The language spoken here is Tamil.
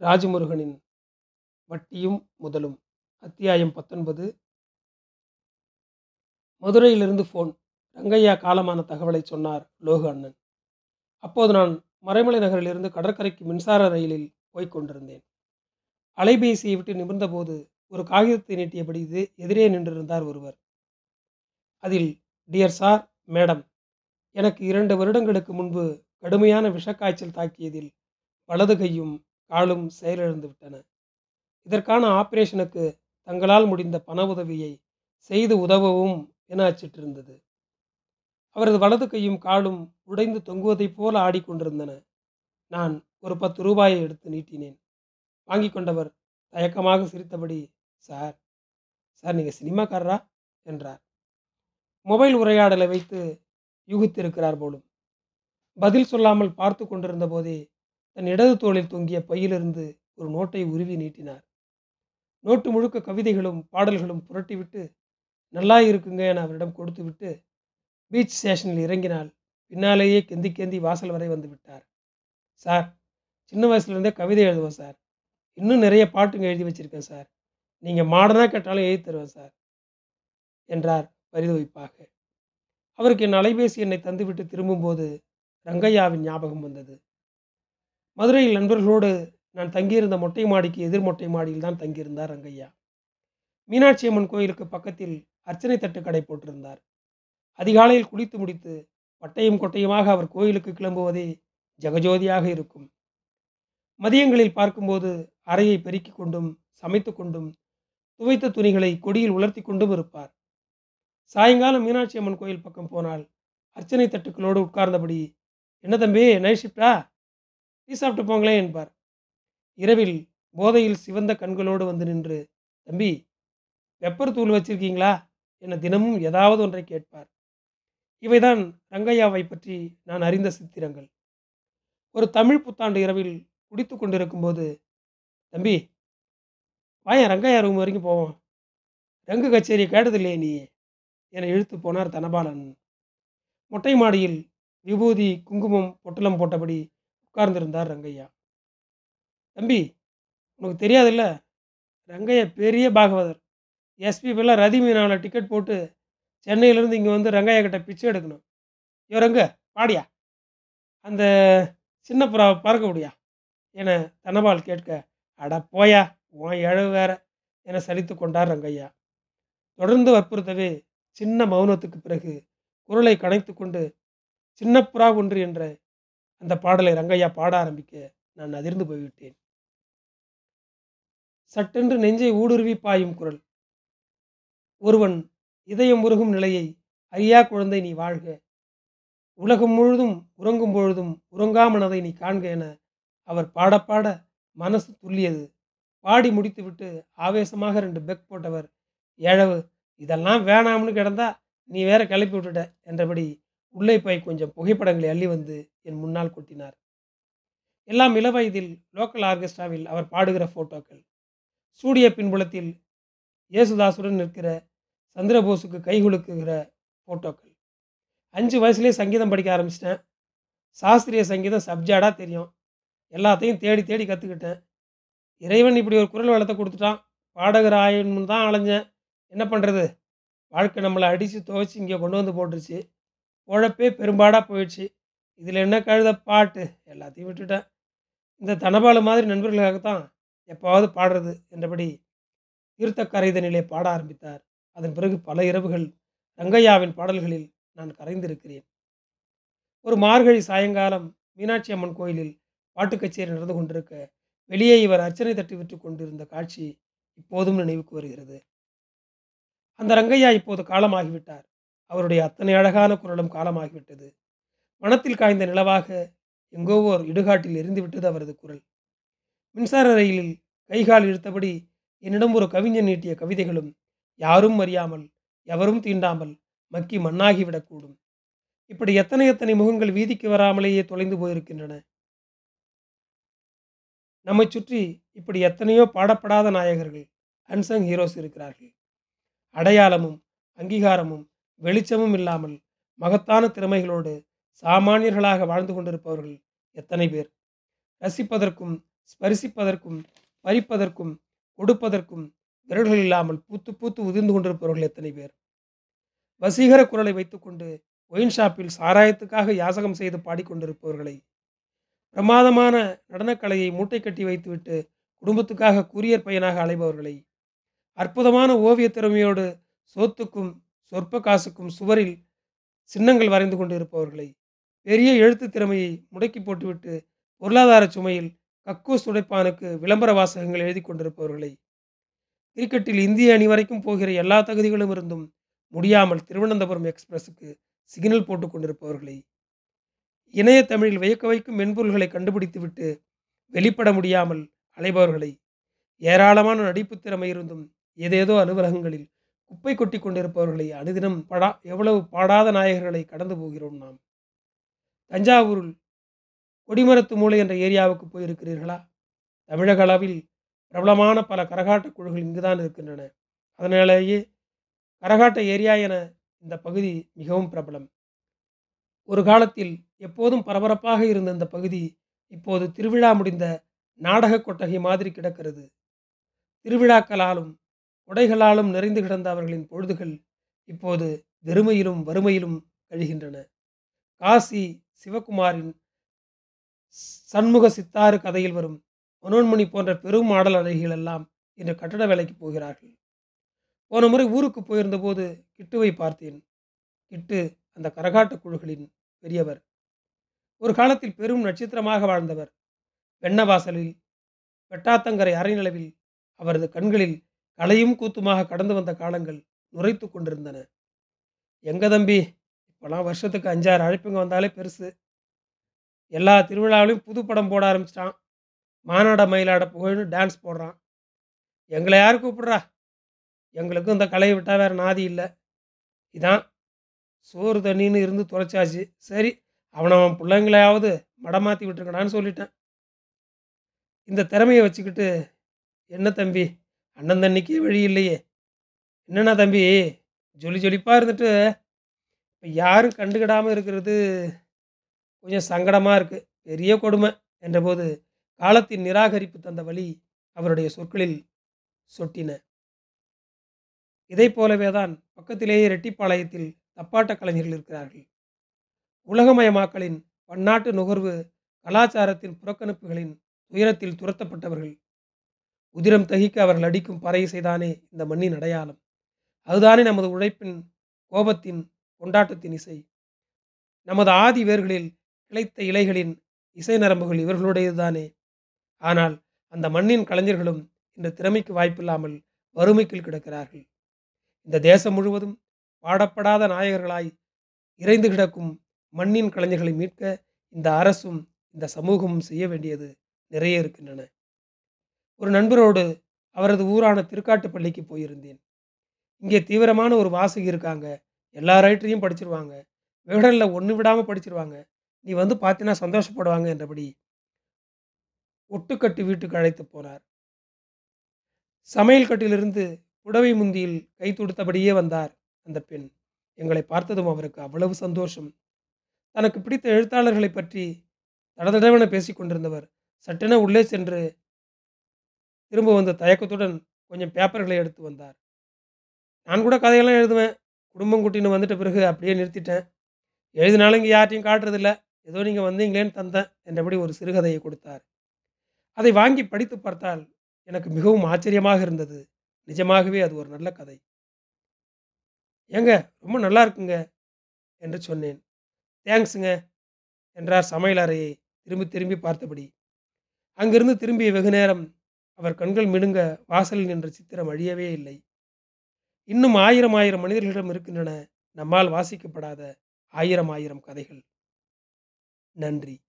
ராஜமுருகனின் வட்டியும் முதலும். அத்தியாயம் பத்தொன்பது. மதுரையிலிருந்து ஃபோன் ரங்கையா காலமான தகவலை சொன்னார் லோகு அண்ணன். அப்போது நான் மறைமலை நகரிலிருந்து கடற்கரைக்கு மின்சார ரயிலில் போய்க் கொண்டிருந்தேன். அலைபேசியை விட்டு நிமிர்ந்தபோது ஒரு காகிதத்தை நீட்டியபடி இது எதிரே நின்றிருந்தார் ஒருவர். அதில் டியர் சார் மேடம் எனக்கு இரண்டு வருடங்களுக்கு முன்பு கடுமையான விஷக்காய்ச்சல் தாக்கியதில் வலது கையும் காலும் செயலிழந்து விட்டன. இதற்கான ஆபரேஷனுக்கு தங்களால் முடிந்த பண உதவியை செய்து உதவவும் என அச்சிட்டிருந்தது. அவரது வலது கையும் காலும் உடைந்து தொங்குவதைப் போல ஆடிக்கொண்டிருந்தன நான் ஒரு பத்து ரூபாயை எடுத்து நீட்டினேன். வாங்கி கொண்டவர் தயக்கமாக சிரித்தபடி சார் சார் நீங்கள் சினிமாக்காரரா? என்றார். மொபைல் உரையாடலை வைத்து யூகித்திருக்கிறார் போலும். பதில் சொல்லாமல் பார்த்து கொண்டிருந்த போதே தன் இடது தோளில் தொங்கிய பையிலிருந்து ஒரு நோட்டை உருவி நீட்டினார். நோட்டு முழுக்க கவிதைகளும் பாடல்களும் புரட்டிவிட்டு நல்லா இருக்குங்க என அவரிடம் கொடுத்துவிட்டு பீச் ஸ்டேஷனில் இறங்கினால் பின்னாலேயே கெந்தி கெந்தி வாசல் வரை வந்து விட்டார். சார் சின்ன வயசுலேருந்தே கவிதை எழுதுவோம் சார். இன்னும் நிறைய பாட்டுங்க எழுதி வச்சுருக்கேன் சார். நீங்கள் மாடனாக கேட்டாலும் எழுதி தருவேன் சார் என்றார் பரிதவிப்பாக. அவருக்கு என் அலைபேசி என்னை தந்துவிட்டு திரும்பும்போது ரங்கையாவின் ஞாபகம் வந்தது. மதுரையில் நண்பர்களோடு நான் தங்கியிருந்த மொட்டை மாடிக்கு எதிர் மொட்டை மாடியில் தான் தங்கியிருந்தார் ரங்கையா. மீனாட்சி அம்மன் கோயிலுக்கு பக்கத்தில் அர்ச்சனை தட்டு கடை போட்டிருந்தார். அதிகாலையில் குளித்து முடித்து பட்டையும் கொட்டையுமாக அவர் கோயிலுக்கு கிளம்புவதே ஜெகஜோதியாக இருக்கும். மதியங்களில் பார்க்கும்போது அறையை பெருக்கிக் கொண்டும் சமைத்து கொண்டும் துவைத்த துணிகளை கொடியில் உலர்த்தி கொண்டும் இருப்பார். சாயங்காலம் மீனாட்சி அம்மன் கோயில் பக்கம் போனால் அர்ச்சனை தட்டுக்களோடு உட்கார்ந்தபடி என்ன தம்பி நைட் ஷிஃப்டா டீ சாப்பிட்டு போங்களேன் என்பார். இரவில் போதையில் சிவந்த கண்களோடு வந்து நின்று தம்பி பெப்பர் தூள் வச்சிருக்கீங்களா? என தினமும் ஏதாவது ஒன்றை கேட்பார். இவைதான் ரங்கையாவை பற்றி நான் அறிந்த சித்திரங்கள். ஒரு தமிழ் புத்தாண்டு இரவில் குடித்து கொண்டிருக்கும் போது தம்பி வாயன் ரங்கையா ரூம் வரைக்கும் போவோம். ரங்கு கச்சேரியை கேட்டதில்லையே நீ? என இழுத்து போனார் தனபாலன். மொட்டை மாடியில் விபூதி குங்குமம் பொட்டலம் போட்டபடி உட்கார்ந்திருந்தார் ரங்கையா. தம்பி உனக்கு தெரியாதுல்ல ரங்கையா பெரிய பாகவதர். எஸ்பிபிலாம் ரதி மீனாவில் டிக்கெட் போட்டு சென்னையிலேருந்து இங்கே வந்து ரங்கையா கிட்ட பிச்சை எடுக்கணும். ஐயோ ரங்க பாடியா அந்த சின்ன புறாவை பறக்க முடியா என தனபால் கேட்க அட போயா உன் இழவு வேற என சலித்து கொண்டார் ரங்கையா. தொடர்ந்து வற்புறுத்தவே சின்ன மௌனத்துக்கு பிறகு குரலை கணைத்து கொண்டு சின்ன புறா ஒன்று என்ற அந்த பாடலை ரங்கையா பாட ஆரம்பிக்க நான் அதிர்ந்து போய்விட்டேன். சட்டென்று நெஞ்சை ஊடுருவி பாயும் குரல். ஒருவன் இதயம் உருகும் நிலையை ஐயா குழந்தை நீ வாழ்க. உலகம் முழுதும் உறங்கும் பொழுதும் உறங்காமனதை நீ காண்க என அவர் பாட பாட மனசு துள்ளியது. பாடி முடித்துவிட்டு ஆவேசமாக ரெண்டு பெக் போட்டவர் ஏழவு இதெல்லாம் வேணாம்னு கிடந்தா நீ வேற கிளப்பி விட்டுட்ட என்றபடி உள்ளே போய் கொஞ்சம் புகைப்படங்களை அள்ளி வந்து என் முன்னால் கொட்டினார். எல்லாம் இளவயதில் லோக்கல் ஆர்கெஸ்ட்ராவில் அவர் பாடுகிற ஃபோட்டோக்கள் சூடிய பின்புலத்தில் இயேசுதாசுடன் நிற்கிற சந்திரபோஸுக்கு கை கொடுக்குகிற ஃபோட்டோக்கள் அஞ்சு வயசுலேயே சங்கீதம் படிக்க ஆரம்பிச்சிட்டேன். சாஸ்திரிய சங்கீதம் சப்ஜாடாக தெரியும். எல்லாத்தையும் தேடி தேடி கற்றுக்கிட்டேன் இறைவன் இப்படி ஒரு குரல் வளத்தை கொடுத்துட்டான். பாடகர் ஆயன்னு தான் அலைஞ்சேன். என்ன பண்ணுறது வாழ்க்கை நம்மளை அடித்து துவைச்சி இங்கே கொண்டு வந்து போட்டுருச்சு. உழைப்பே பெரும்பாடாக போயிடுச்சு. இதில் என்ன கழுத பாட்டு? எல்லாத்தையும் விட்டுட்டேன். இந்த தனபாலு மாதிரி நண்பர்களுக்காகத்தான் எப்பாவது பாடுறது என்றபடி தீர்த்த கரைதனிலே பாட ஆரம்பித்தார். அதன் பிறகு பல இரவுகள் ரங்கையாவின் பாடல்களில் நான் கரைந்திருக்கிறேன். ஒரு மார்கழி சாயங்காலம் மீனாட்சி அம்மன் கோயிலில் பாட்டு கச்சேரி நடந்து கொண்டிருக்க வெளியே இவர் அர்ச்சனை தட்டி விட்டு கொண்டிருந்த காட்சி இப்போதும் நினைவுக்கு வருகிறது. அந்த ரங்கையா இப்போது காலமாகிவிட்டார். அவருடைய அத்தனை அழகான குரலும் காலமாகிவிட்டது. மனத்தில் காய்ந்த நிலவாக எங்கோ ஓர் இடுகாட்டில் எரிந்துவிட்டது அவரது குரல். மின்சார ரயிலில் கைகால் இழுத்தபடி என்னிடம் ஒரு கவிஞன் நீட்டிய கவிதைகளும் யாரும் அறியாமல் எவரும் தீண்டாமல் மக்கி மண்ணாகிவிடக்கூடும். இப்படி எத்தனை எத்தனை முகங்கள் வீதிக்கு வராமலேயே தொலைந்து போயிருக்கின்றன. நம்மை சுற்றி இப்படி எத்தனையோ பாடப்படாத நாயகர்கள் அன்சங் ஹீரோஸ் இருக்கிறார்கள். அடையாளமும் அங்கீகாரமும் வெளிச்சமும் இல்லாமல் மகத்தான திறமைகளோடு சாமானியர்களாக வாழ்ந்து கொண்டிருப்பவர்கள் எத்தனை பேர்? ரசிப்பதற்கும் ஸ்பரிசிப்பதற்கும் பறிப்பதற்கும் கொடுப்பதற்கும் விரல்கள் இல்லாமல் பூத்து பூத்து உதிர்ந்து கொண்டிருப்பவர்கள் எத்தனை பேர்? வசீகர குரலை வைத்துக்கொண்டு ஒயின் ஷாப்பில் சாராயத்துக்காக யாசகம் செய்து பாடிக்கொண்டிருப்பவர்களை பிரமாதமான நடனக்கலையை மூட்டை கட்டி வைத்துவிட்டு குடும்பத்துக்காக கூரியர் பையனாக அலைபவர்களை அற்புதமான ஓவிய திறமையோடு சோத்துக்கும் சொற்ப காசுக்கும் சுவரில் சின்னங்கள் வரைந்து கொண்டிருப்பவர்களை பெரிய எழுத்து திறமையை முடக்கி போட்டுவிட்டு பொருளாதார சுமையில் கக்கூஸ் துடைப்பானுக்கு விளம்பர வாசகங்கள் எழுதி கொண்டிருப்பவர்களை கிரிக்கெட்டில் இந்திய அணி வரைக்கும் போகிற எல்லா தகுதிகளும் இருந்தும் முடியாமல் திருவனந்தபுரம் எக்ஸ்பிரஸுக்கு சிக்னல் போட்டு கொண்டிருப்பவர்களை இணைய தமிழில் வியக்க வைக்கும் மென்பொருள்களை கண்டுபிடித்துவிட்டு வெளிப்பட முடியாமல் அலைபவர்களை ஏராளமான நடிப்பு திறமை இருந்தும் ஏதேதோ அலுவலகங்களில் குப்பை கொட்டி கொண்டிருப்பவர்களை அனுதினம் படா எவ்வளவு பாடாத நாயகர்களை கடந்து போகிறோம் நாம்? தஞ்சாவூரில் கொடிமரத்து மூலை என்ற ஏரியாவுக்கு போயிருக்கிறீர்களா? தமிழக அளவில் பிரபலமான பல கரகாட்ட குழுக்கள் இங்குதான் இருக்கின்றன. அதனாலேயே கரகாட்ட ஏரியா என இந்த பகுதி மிகவும் பிரபலம். ஒரு காலத்தில் எப்போதும் பரபரப்பாக இருந்த இந்த பகுதி இப்போது திருவிழா முடிந்த நாடக கொட்டகை மாதிரி கிடக்கிறது. திருவிழாக்களாலும் உடைகளாலும் நிறைந்து கிடந்த அவர்களின் பொழுதுகள் இப்போது வெறுமையிலும் வறுமையிலும் கழிகின்றன. காசி சிவகுமாரின் சண்முக சித்தாறு கதையில் வரும் மனோன்மணி போன்ற பெரும் மாடல் அழகிகள் எல்லாம் இன்று கட்டட வேலைக்கு போகிறார்கள். போன முறை ஊருக்கு போயிருந்தபோது கிட்டுவை பார்த்தேன். கிட்டு அந்த கரகாட்டு குழுக்களின் பெரியவர். ஒரு காலத்தில் பெரும் நட்சத்திரமாக வாழ்ந்தவர். வெண்ணவாசலில் வெட்டாத்தங்கரை அரைநிலவில் அவரது கண்களில் கலையும் கூத்துமாக கடந்து வந்த காலங்கள் நுரைத்து கொண்டிருந்தன. எங்க தம்பி? இப்போலாம் வருஷத்துக்கு அஞ்சாறு அழைப்புங்க வந்தாலே பெருசு. எல்லா திருவிழாவிலையும் புது படம் போட ஆரம்பிச்சிட்டான். மானாட மயிலாட புகழ்னு டான்ஸ் போடுறான். எங்களை யார் கூப்பிடுறா? எங்களுக்கும் இந்த கலையை விட்டால் வேறு நாதி இல்லை. இதான் சோறு தண்ணின்னு இருந்து தொலைச்சாச்சு. சரி அவனை அவன் பிள்ளைங்களையாவது மடமாற்றி விட்டுருக்கடான்னு சொல்லிட்டேன். இந்த திறமையை வச்சுக்கிட்டு என்ன தம்பி? அண்ணன் தண்ணிக்கே வழி இல்லையே. என்னண்ணா தம்பி? ஜொலி ஜொலிப்பாக இருந்துட்டு இப்போ யாரும் கண்டுக்கிடாமல் இருக்கிறது கொஞ்சம் சங்கடமாக இருக்குது பெரிய கொடுமை என்றபோது காலத்தின் நிராகரிப்பு தந்த வழி அவருடைய சொற்களில் சொட்டின. இதைப் போலவே தான் பக்கத்திலேயே ரெட்டிப்பாளையத்தில் தப்பாட்ட கலைஞர்கள் இருக்கிறார்கள். உலகமயமாக்கலின் பன்னாட்டு நுகர்வு கலாச்சாரத்தின் புறக்கணிப்புகளின் துயரத்தில் துரத்தப்பட்டவர்கள் உதிரம் தகிக்க அவர்கள் அடிக்கும் பறை இசைதானே இந்த மண்ணின் அடையாளம். அதுதானே நமது உழைப்பின் கோபத்தின் கொண்டாட்டத்தின் இசை. நமது ஆதி வேர்களில் கிளைத்த இலைகளின் இசை நரம்புகள் இவர்களுடையதுதானே. ஆனால் அந்த மண்ணின் கலைஞர்களும் இந்த திறமைக்கு வாய்ப்பில்லாமல் வறுமைக்குள் கிடக்கிறார்கள். இந்த தேசம் முழுவதும் பாடப்படாத நாயகர்களாய் இறைந்து கிடக்கும் மண்ணின் கலைஞர்களை மீட்க இந்த அரசும் இந்த சமூகமும் செய்ய வேண்டியது நிறைய இருக்கின்றன. ஒரு நண்பரோடு அவரது ஊரான திருக்காட்டுப்பள்ளிக்கு போயிருந்தேன். இங்கே தீவிரமான ஒரு வாசகி இருக்காங்க. எல்லா ரைட்டரையும் படிச்சிருவாங்க. விகடனில் ஒன்று விடாமல் படிச்சிருவாங்க. நீ வந்து பார்த்தினா சந்தோஷப்படுவாங்க என்றபடி ஒட்டுக்கட்டு வீட்டுக்கு அழைத்து போனார். சமையல் கட்டிலிருந்து புடவை முந்தியில் கை தொடுத்தபடியே வந்தார் அந்த பெண். எங்களை பார்த்ததும் அவருக்கு அவ்வளவு சந்தோஷம். தனக்கு பிடித்த எழுத்தாளர்களை பற்றி தடதடவென பேசிக்கொண்டிருந்தவர் சட்டென உள்ளே சென்று திரும்ப வந்த தயக்கத்துடன் கொஞ்சம் பேப்பர்களை எடுத்து வந்தார். நான் கூட கதையெல்லாம் எழுதுவேன். குடும்பம் குட்டின்னு வந்துட்ட பிறகு அப்படியே நிறுத்திட்டேன். எழுதினாலும் இங்கே யார்ட்டையும் காட்டுறதில்ல. ஏதோ நீங்கள் வந்தீங்களேன்னு தந்தேன் என்றபடி ஒரு சிறுகதையை கொடுத்தார். அதை வாங்கி படித்து பார்த்தால் எனக்கு மிகவும் ஆச்சரியமாக இருந்தது. நிஜமாகவே அது ஒரு நல்ல கதை. ஏங்க ரொம்ப நல்லா இருக்குங்க என்று சொன்னேன். தேங்க்ஸுங்க என்றார் சமையல் அறையை திரும்பி திரும்பி பார்த்தபடி. அங்கிருந்து திரும்பிய வெகு நேரம் அவர் கண்கள் மிடுங்க வாசலில் நின்ற சித்திரம் அழியவே இல்லை. இன்னும் ஆயிரம் ஆயிரம் மனிதர்களிடம் இருக்கின்றன. நம்மால் வாசிக்கப்படாத ஆயிரம் ஆயிரம் கதைகள். நன்றி.